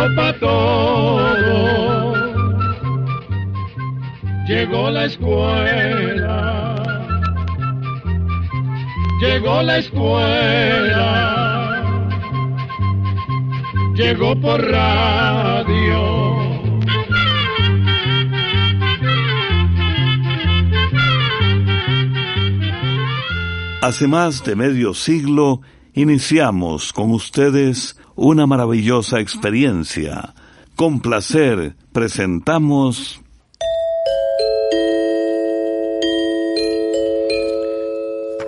Llegó pa' todo, llegó la escuela, llegó la escuela, llegó por radio. Hace más de medio siglo iniciamos con ustedes una maravillosa experiencia. Con placer presentamos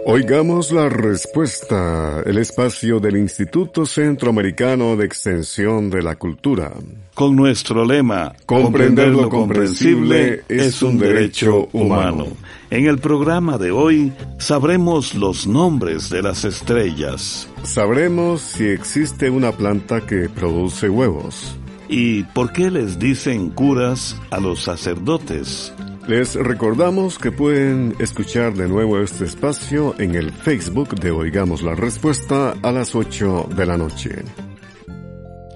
Oigamos la respuesta, el espacio del Instituto Centroamericano de Extensión de la Cultura. con nuestro lema Comprender lo comprensible es un derecho humano. En el programa de hoy sabremos los nombres de las estrellas Sabremos si existe una planta que produce huevos. y por qué les dicen curas a los sacerdotes. Les recordamos que pueden escuchar de nuevo este espacio en el Facebook de Oigamos la Respuesta a las 8 de la noche.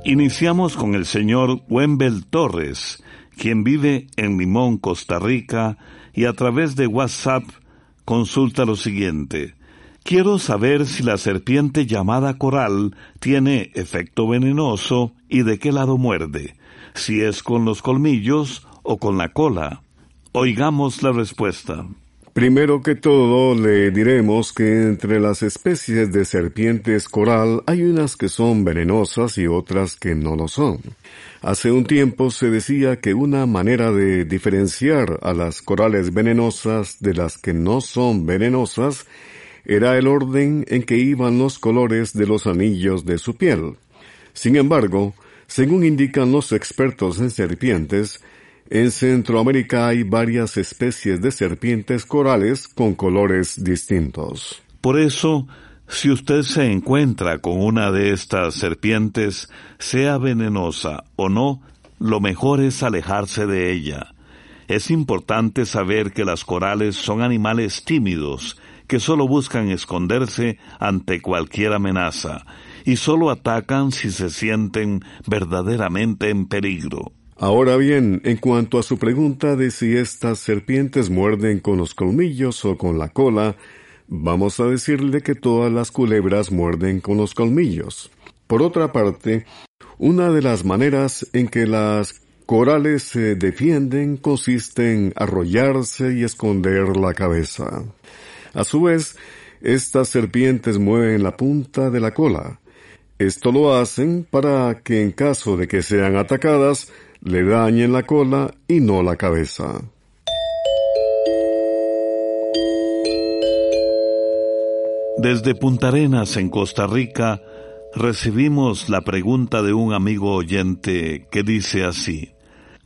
Iniciamos con el señor Wembel Torres, quien vive en Limón, Costa Rica, y a través de WhatsApp consulta lo siguiente. Quiero saber si la serpiente llamada coral tiene efecto venenoso y de qué lado muerde, si es con los colmillos o con la cola. Oigamos la respuesta. Primero que todo, le diremos que entre las especies de serpientes coral hay unas que son venenosas y otras que no lo son. Hace un tiempo se decía que una manera de diferenciar a las corales venenosas de las que no son venenosas era el orden en que iban los colores de los anillos de su piel. Sin embargo, según indican los expertos en serpientes, en Centroamérica hay varias especies de serpientes corales con colores distintos. Por eso, si usted se encuentra con una de estas serpientes, sea venenosa o no, lo mejor es alejarse de ella. Es importante saber que las corales son animales tímidos, que solo buscan esconderse ante cualquier amenaza, y solo atacan si se sienten verdaderamente en peligro. Ahora bien, en cuanto a su pregunta de si estas serpientes muerden con los colmillos o con la cola, vamos a decirle que todas las culebras muerden con los colmillos. Por otra parte, una de las maneras en que las corales se defienden consiste en arrollarse y esconder la cabeza. A su vez, estas serpientes mueven la punta de la cola. Esto lo hacen para que en caso de que sean atacadas, le dañen la cola y no la cabeza. Desde Punta Arenas, en Costa Rica, recibimos la pregunta de un amigo oyente que dice así.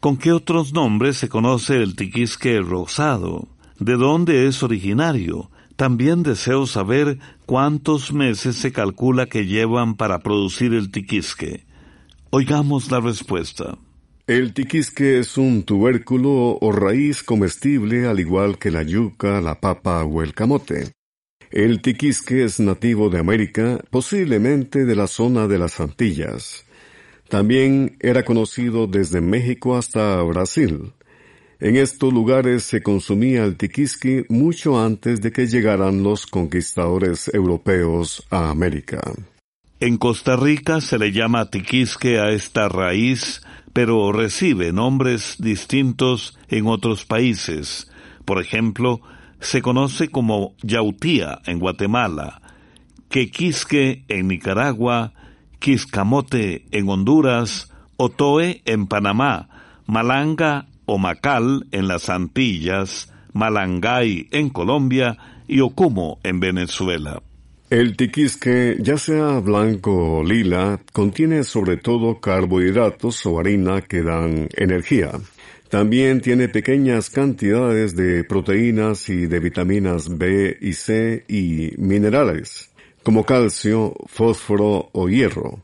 ¿Con qué otros nombres se conoce el tiquisque rosado? ¿De dónde es originario? También deseo saber cuántos meses se calcula que llevan para producir el tiquisque. Oigamos la respuesta. El tiquisque es un tubérculo o raíz comestible al igual que la yuca, la papa o el camote. El tiquisque es nativo de América, posiblemente de la zona de las Antillas. También era conocido desde México hasta Brasil. En estos lugares se consumía el tiquisque mucho antes de que llegaran los conquistadores europeos a América. En Costa Rica se le llama tiquisque a esta raíz, pero recibe nombres distintos en otros países. Por ejemplo, se conoce como yautía en Guatemala, quequisque en Nicaragua, quiscamote en Honduras, otoe en Panamá, malanga o Macal en las Antillas, Malangay en Colombia y Ocumo en Venezuela. El tiquisque, ya sea blanco o lila, contiene sobre todo carbohidratos o harina que dan energía. También tiene pequeñas cantidades de proteínas y de vitaminas B y C y minerales, como calcio, fósforo o hierro.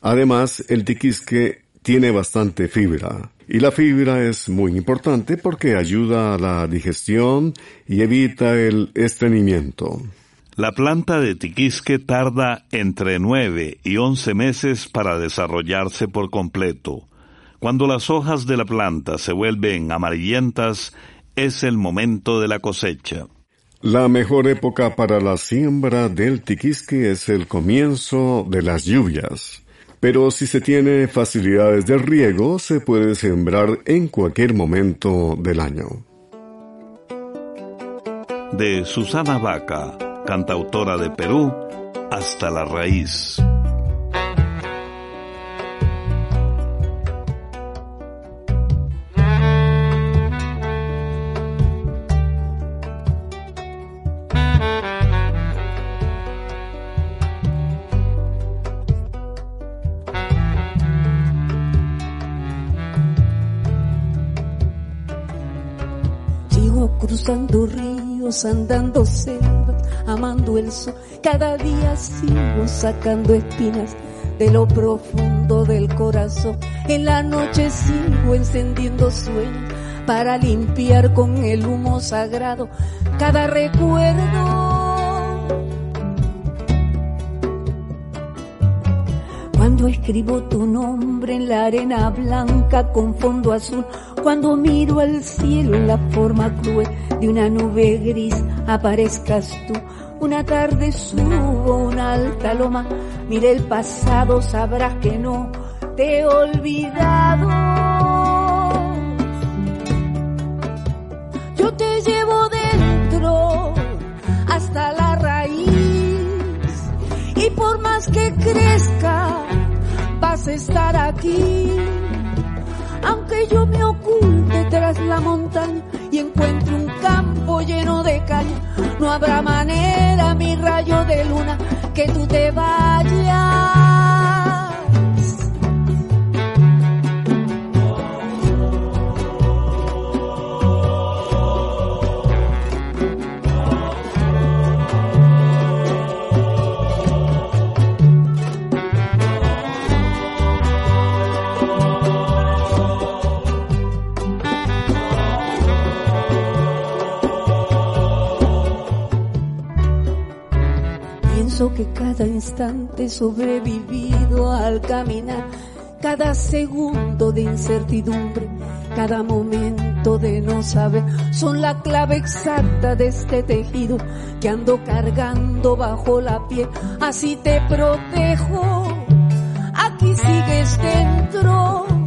Además, el tiquisque tiene bastante fibra, y la fibra es muy importante porque ayuda a la digestión y evita el estreñimiento. La planta de tiquisque tarda entre 9 y 11 meses para desarrollarse por completo. Cuando las hojas de la planta se vuelven amarillentas, es el momento de la cosecha. La mejor época para la siembra del tiquisque es el comienzo de las lluvias. Pero si se tiene facilidades de riego, se puede sembrar en cualquier momento del año. De Susana Vaca cantautora de Perú, hasta la raíz. Cruzando ríos, andando selvas amando el sol. Cada día sigo sacando espinas de lo profundo del corazón. En la noche sigo encendiendo sueños para limpiar con el humo sagrado cada recuerdo. Cuando escribo tu nombre en la arena blanca con fondo azul, cuando miro al cielo en la forma cruel de una nube gris, aparezcas tú una tarde subo una alta loma, mire el pasado, sabrás que no te he olvidado. Yo te llevo dentro hasta la raíz y por más que crezca vas a estar aquí. Aunque yo me oculte tras la montaña y encuentre un campo lleno de caña, no habrá manera, mi rayo de instante sobrevivido al caminar, cada segundo de incertidumbre, cada momento de no saber, son la clave exacta de este tejido que ando cargando bajo la piel. Así te protejo, aquí sigues dentro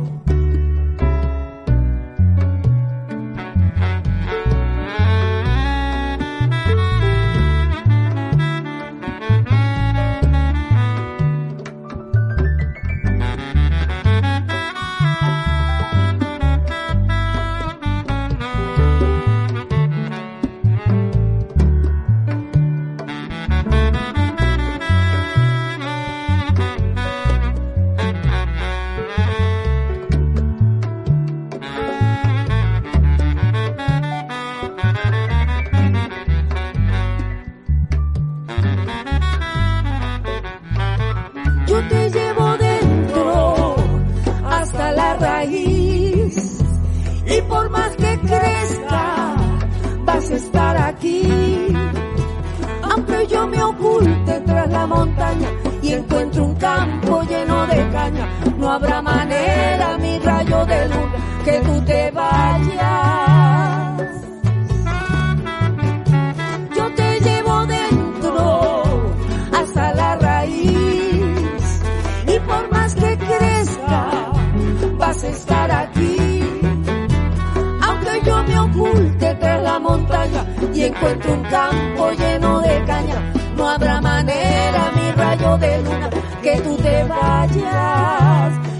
encuentro un campo lleno de caña, no habrá manera, mi rayo de luna, que tú te vayas.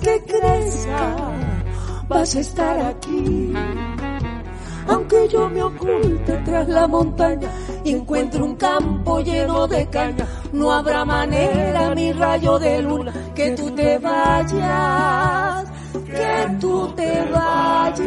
Que crezca, vas a estar aquí. Aunque yo me oculte tras la montaña y encuentre un campo lleno de caña, no habrá manera, mi rayo de luna, que tú te vayas, que tú te vayas.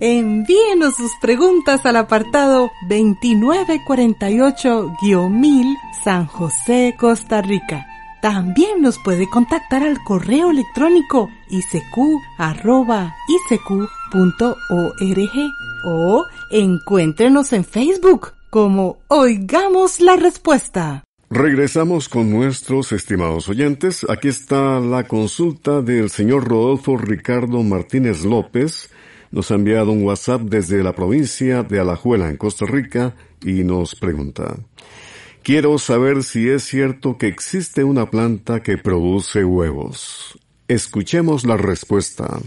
Envíenos sus preguntas al apartado 2948-1000 San José, Costa Rica. También nos puede contactar al correo electrónico isq.org o encuéntrenos en Facebook como Oigamos la Respuesta. Regresamos con nuestros estimados oyentes. Aquí está la consulta del señor Rodolfo Ricardo Martínez López, nos ha enviado un WhatsApp desde la provincia de Alajuela, en Costa Rica, y nos pregunta, Quiero saber si es cierto que existe una planta que produce huevos. Escuchemos la respuesta.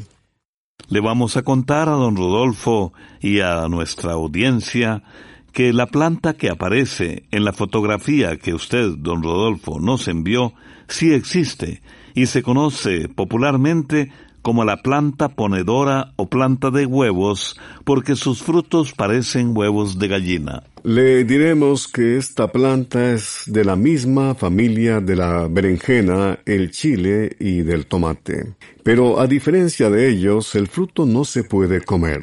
Le vamos a contar a don Rodolfo y a nuestra audiencia que la planta que aparece en la fotografía que usted, don Rodolfo, nos envió, sí existe y se conoce popularmente como la planta ponedora o planta de huevos, porque sus frutos parecen huevos de gallina. Le diremos que esta planta es de la misma familia de la berenjena, el chile y del tomate. Pero a diferencia de ellos, el fruto no se puede comer.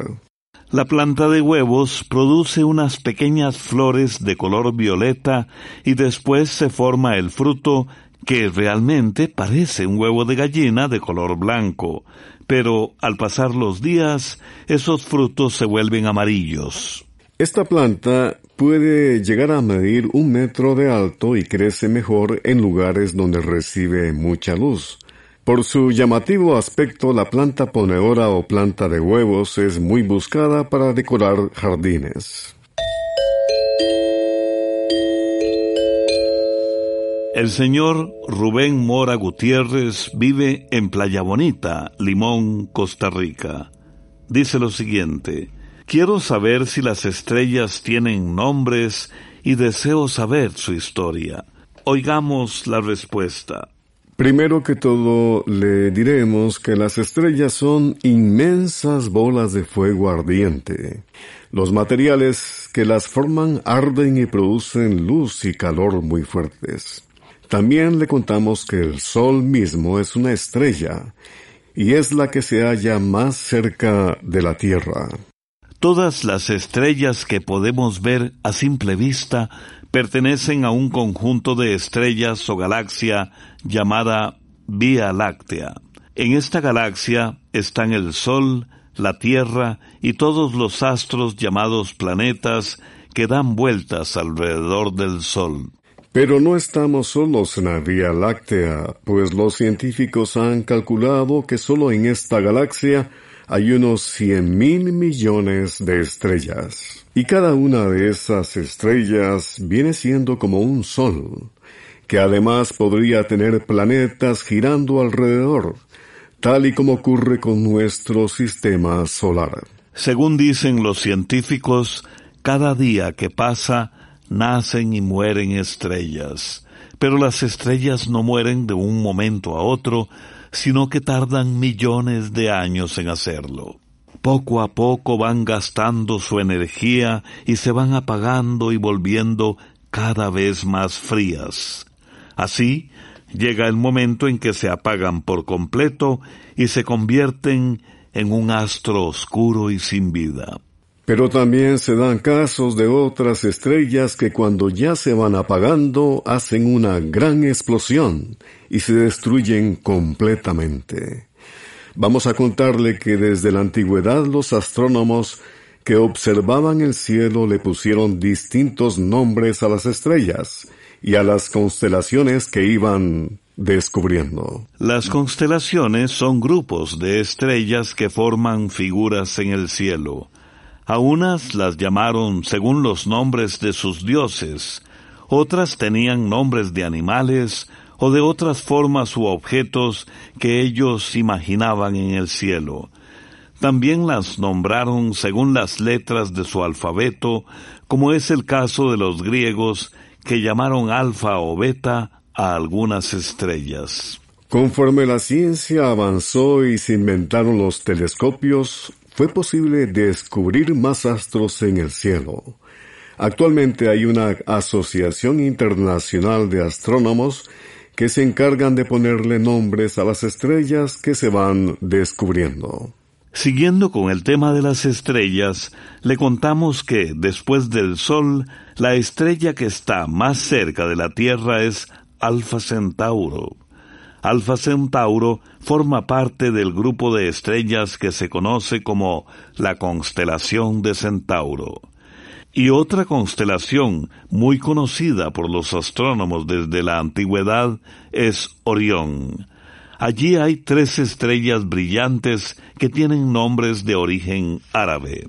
La planta de huevos produce unas pequeñas flores de color violeta y después se forma el fruto que realmente parece un huevo de gallina de color blanco, pero al pasar los días esos frutos se vuelven amarillos. Esta planta puede llegar a medir un metro de alto y crece mejor en lugares donde recibe mucha luz. Por su llamativo aspecto, la planta ponedora o planta de huevos es muy buscada para decorar jardines. El señor Rubén Mora Gutiérrez vive en Playa Bonita, Limón, Costa Rica. Dice lo siguiente, quiero saber si las estrellas tienen nombres y deseo saber su historia. Oigamos la respuesta. Primero que todo, le diremos que las estrellas son inmensas bolas de fuego ardiente. Los materiales que las forman arden y producen luz y calor muy fuertes. También le contamos que el Sol mismo es una estrella y es la que se halla más cerca de la Tierra. Todas las estrellas que podemos ver a simple vista pertenecen a un conjunto de estrellas o galaxia llamada Vía Láctea. En esta galaxia están el Sol, la Tierra y todos los astros llamados planetas que dan vueltas alrededor del Sol. Pero no estamos solos en la Vía Láctea, pues los científicos han calculado que solo en esta galaxia hay unos cien mil millones de estrellas. Y cada una de esas estrellas viene siendo como un sol, que además podría tener planetas girando alrededor, tal y como ocurre con nuestro sistema solar. Según dicen los científicos, cada día que pasa nacen y mueren estrellas, pero las estrellas no mueren de un momento a otro, sino que tardan millones de años en hacerlo. Poco a poco van gastando su energía y se van apagando y volviendo cada vez más frías. Así, llega el momento en que se apagan por completo y se convierten en un astro oscuro y sin vida. Pero también se dan casos de otras estrellas que cuando ya se van apagando hacen una gran explosión y se destruyen completamente. Vamos a contarle que desde la antigüedad los astrónomos que observaban el cielo le pusieron distintos nombres a las estrellas y a las constelaciones que iban descubriendo. Las constelaciones son grupos de estrellas que forman figuras en el cielo. A unas las llamaron según los nombres de sus dioses, otras tenían nombres de animales o de otras formas u objetos que ellos imaginaban en el cielo. También las nombraron según las letras de su alfabeto, como es el caso de los griegos que llamaron alfa o beta a algunas estrellas. Conforme la ciencia avanzó y se inventaron los telescopios, fue posible descubrir más astros en el cielo. Actualmente hay una asociación internacional de astrónomos que se encargan de ponerle nombres a las estrellas que se van descubriendo. Siguiendo con el tema de las estrellas, le contamos que, después del Sol, la estrella que está más cerca de la Tierra es Alfa Centauro. Alfa Centauro forma parte del grupo de estrellas que se conoce como la constelación de Centauro. Y otra constelación muy conocida por los astrónomos desde la antigüedad es Orión. Allí hay tres estrellas brillantes que tienen nombres de origen árabe.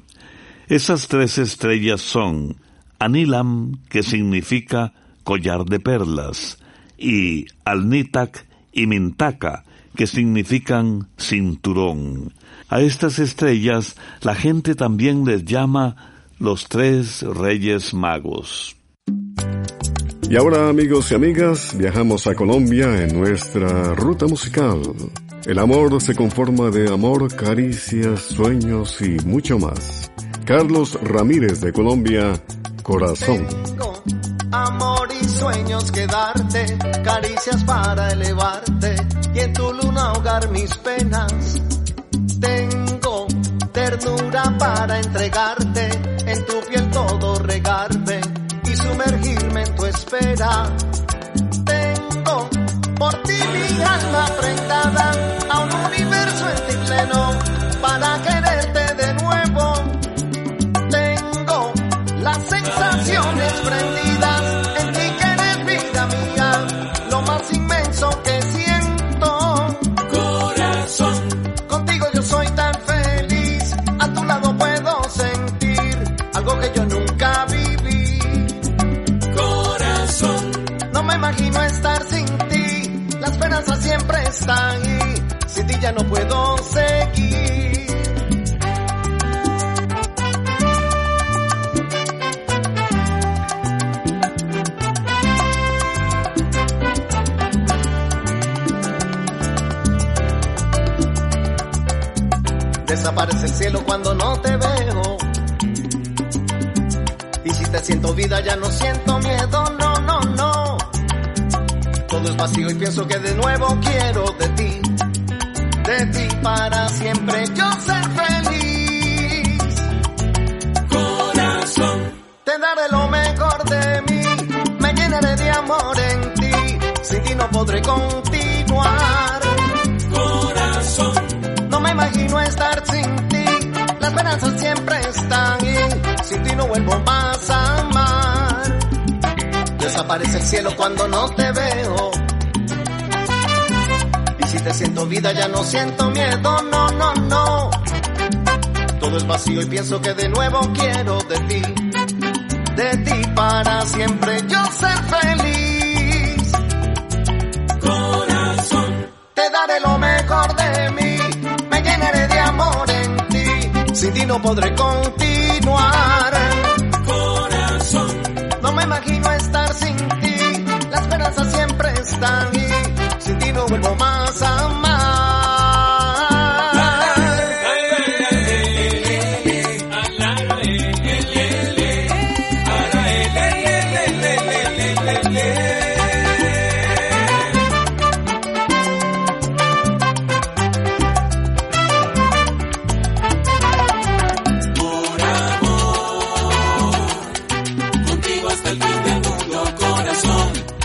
Esas tres estrellas son Anilam, que significa collar de perlas, y Alnitak y Mintaka, que significan cinturón. A estas estrellas la gente también les llama los tres reyes magos. Y ahora amigos y amigas, viajamos a Colombia en nuestra ruta musical. El amor se conforma de amor, caricias, sueños y mucho más. Carlos Ramírez de Colombia, Corazón. Tengo amor y sueños que darte, caricias para elevarte y en tu luna ahogar mis penas. Tengo ternura para entregarte, en tu piel todo regarme y sumergirme en tu espera. Tengo por ti mi alma prendada ya no puedo seguir. Desaparece el cielo cuando no te veo. Y si te siento vida ya no siento miedo, no, no, no. Todo es vacío y pienso que de nuevo quiero de ti. De ti para siempre yo ser feliz. Corazón. Te daré lo mejor de mí. Me llenaré de amor en ti. Sin ti no podré continuar. Corazón. No me imagino estar sin ti. La esperanza siempre está ahí. Sin ti no vuelvo más a amar. Desaparece el cielo cuando no te veo. Te siento vida ya no siento miedo, no, no, no. Todo es vacío y pienso que de nuevo quiero de ti. De ti para siempre yo ser feliz. Corazón. Te daré lo mejor de mí. Me llenaré de amor en ti. Sin ti no podré continuar. Corazón. No me imagino estar sin ti. La esperanza siempre está ahí. Sin ti no vuelvo más a amar.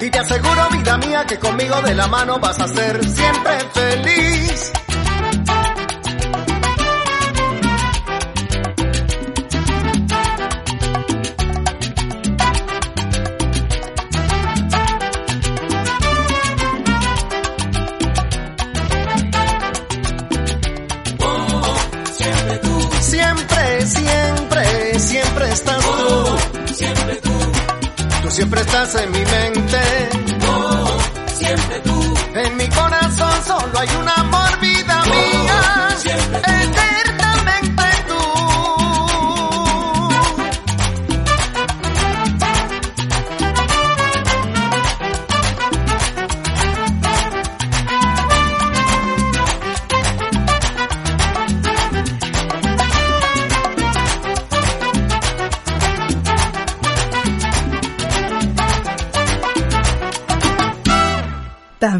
Y te aseguro, vida mía, que conmigo de la mano vas a ser siempre feliz. Siempre estás en mi mente. Oh, siempre tú. En mi corazón solo hay un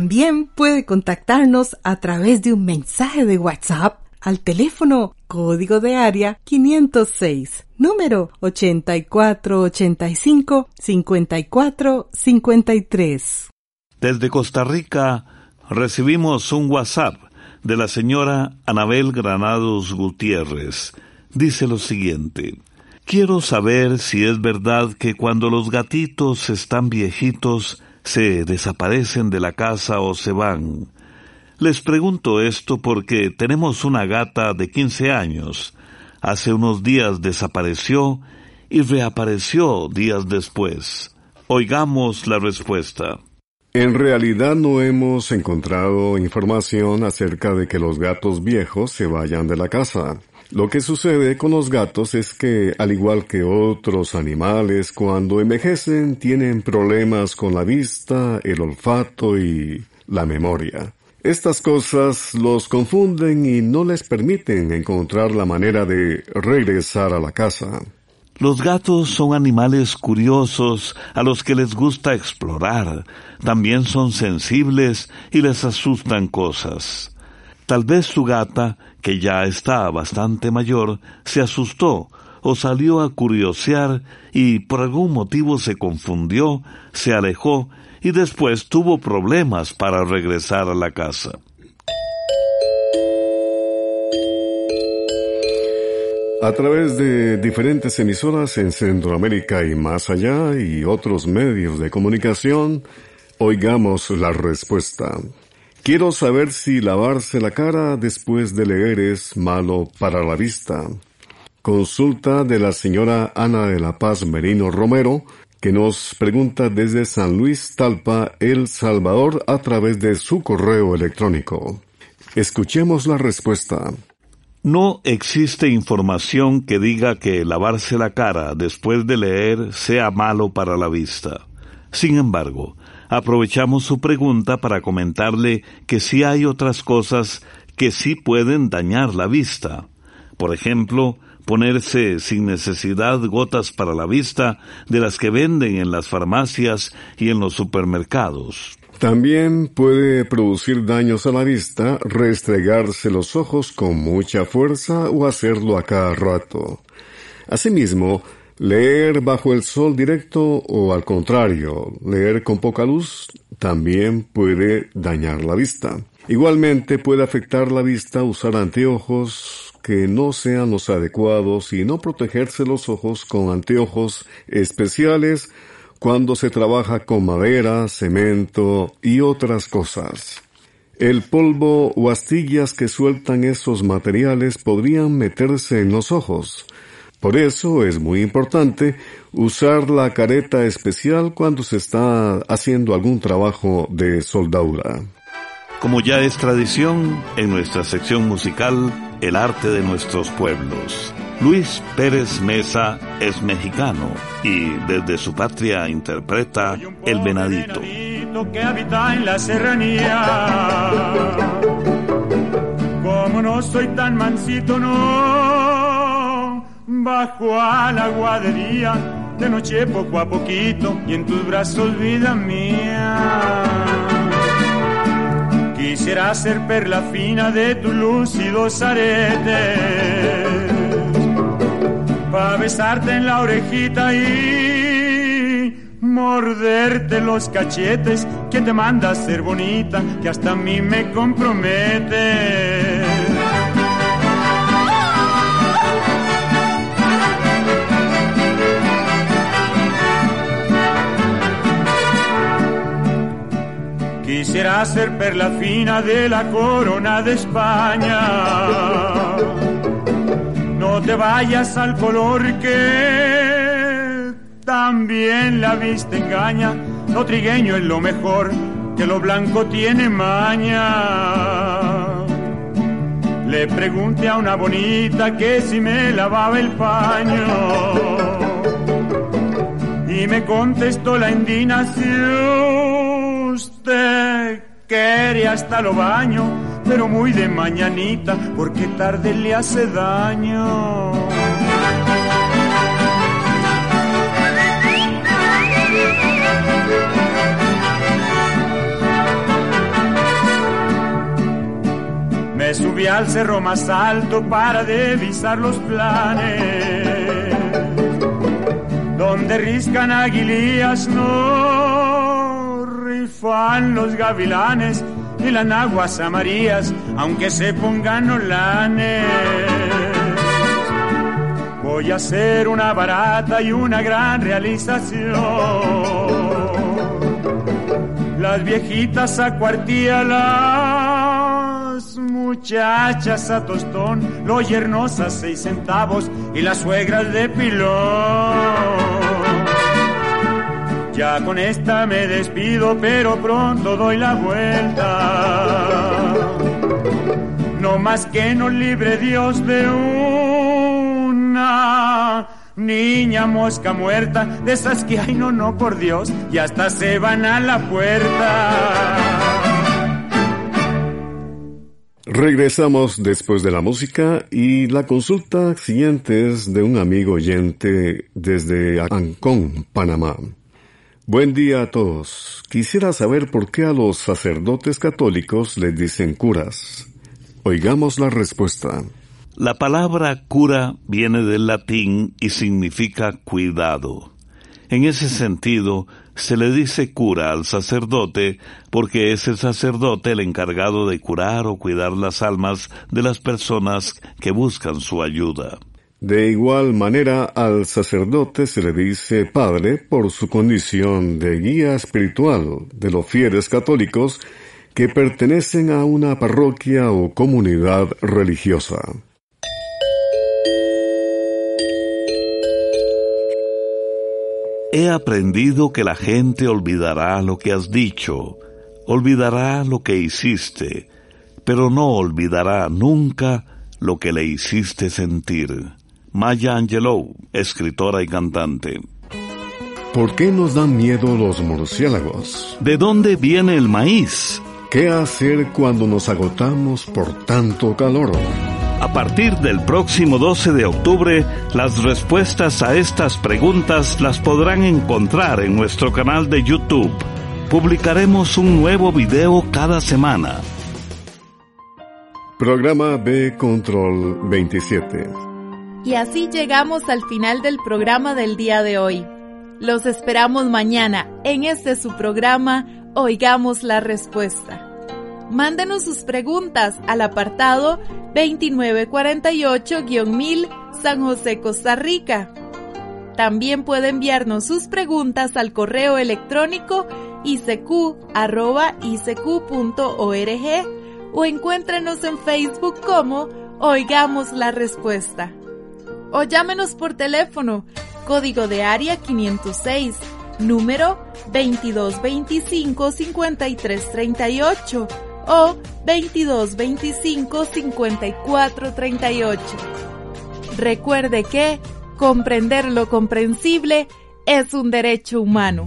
También puede contactarnos a través de un mensaje de WhatsApp al teléfono código de área 506, número 8485-5453. Desde Costa Rica recibimos un WhatsApp de la señora Anabel Granados Gutiérrez. Dice lo siguiente. Quiero saber si es verdad que cuando los gatitos están viejitos se desaparecen de la casa o se van. Les pregunto esto porque tenemos una gata de 15 años. Hace unos días desapareció y reapareció días después. Oigamos la respuesta. En realidad no hemos encontrado información acerca de que los gatos viejos se vayan de la casa. Lo que sucede con los gatos es que, al igual que otros animales, cuando envejecen tienen problemas con la vista, el olfato y la memoria. Estas cosas los confunden y no les permiten encontrar la manera de regresar a la casa. Los gatos son animales curiosos a los que les gusta explorar. También son sensibles y les asustan cosas. Tal vez su gata, que ya está bastante mayor, se asustó o salió a curiosear y por algún motivo se confundió, se alejó y después tuvo problemas para regresar a la casa. A través de diferentes emisoras en Centroamérica y más allá y otros medios de comunicación, oigamos la respuesta. Quiero saber si lavarse la cara después de leer es malo para la vista. Consulta de la señora Ana de la Paz Merino Romero, que nos pregunta desde San Luis Talpa, El Salvador, a través de su correo electrónico. Escuchemos la respuesta. No existe información que diga que lavarse la cara después de leer sea malo para la vista. Sin embargo, aprovechamos su pregunta para comentarle que sí hay otras cosas que sí pueden dañar la vista. Por ejemplo, ponerse sin necesidad gotas para la vista de las que venden en las farmacias y en los supermercados. También puede producir daños a la vista restregarse los ojos con mucha fuerza o hacerlo a cada rato. Asimismo, leer bajo el sol directo o al contrario, leer con poca luz también puede dañar la vista. Igualmente puede afectar la vista usar anteojos, que no sean los adecuados y no protegerse los ojos con anteojos especiales cuando se trabaja con madera, cemento y otras cosas. El polvo o astillas que sueltan esos materiales podrían meterse en los ojos. Por eso es muy importante usar la careta especial cuando se está haciendo algún trabajo de soldadura. Como ya es tradición, en nuestra sección musical El arte de nuestros pueblos. Luis Pérez Mesa es mexicano y desde su patria interpreta El Venadito. que habita en la serranía. Como no soy tan mansito, no, bajo a la guadería, de noche poco a poquito, y en tus brazos vida mía. Quisiera ser perla fina de tu lúcidos aretes, pa' besarte en la orejita y morderte los cachetes que te manda a ser bonita, que hasta a mí me compromete. Quisiera ser perla fina de la corona de España. No te vayas al color que también la vista engaña, lo trigueño es lo mejor, que lo blanco tiene maña. Le pregunté a una bonita que si me lavaba el paño. Y me contestó la indina usted quiere hasta lo baño, pero muy de mañanita, porque tarde le hace daño. Me subí al cerro más alto para divisar los planes, donde riscan aguilías, no rifan los gavilanes y las naguas amarillas, aunque se pongan olanes. Voy a hacer una barata y una gran realización. Las viejitas a cuartilla, las muchachas a tostón, los yernos a seis centavos y las suegras de pilón. Ya con esta me despido, pero pronto doy la vuelta. No más que nos libre Dios de una niña mosca muerta, de esas que hay, no, no, por Dios, y hasta se van a la puerta. Regresamos después de la música y la consulta siguiente es de un amigo oyente desde Ancón, Panamá. Buen día a todos. Quisiera saber por qué a los sacerdotes católicos les dicen curas. Oigamos la respuesta. La palabra cura viene del latín y significa cuidado. En ese sentido, se le dice cura al sacerdote porque es el sacerdote el encargado de curar o cuidar las almas de las personas que buscan su ayuda. De igual manera, al sacerdote se le dice padre por su condición de guía espiritual de los fieles católicos que pertenecen a una parroquia o comunidad religiosa. He aprendido que la gente olvidará lo que has dicho, olvidará lo que hiciste, pero no olvidará nunca lo que le hiciste sentir. Maya Angelou, escritora y cantante. ¿Por qué nos dan miedo los murciélagos? ¿De dónde viene el maíz? ¿Qué hacer cuando nos agotamos por tanto calor? A partir del próximo 12 de octubre, las respuestas a estas preguntas las podrán encontrar en nuestro canal de YouTube. Publicaremos un nuevo video cada semana. Programa B Control 27. Y así llegamos al final del programa del día de hoy. Los esperamos mañana en este su programa Oigamos la Respuesta. Mándenos sus preguntas al apartado 2948-1000 San José, Costa Rica. También puede enviarnos sus preguntas al correo electrónico isq.org o encuéntrenos en Facebook como Oigamos la Respuesta. O llámenos por teléfono, código de área 506, número 2225-5338 o 2225-5438. Recuerde que comprender lo comprensible es un derecho humano.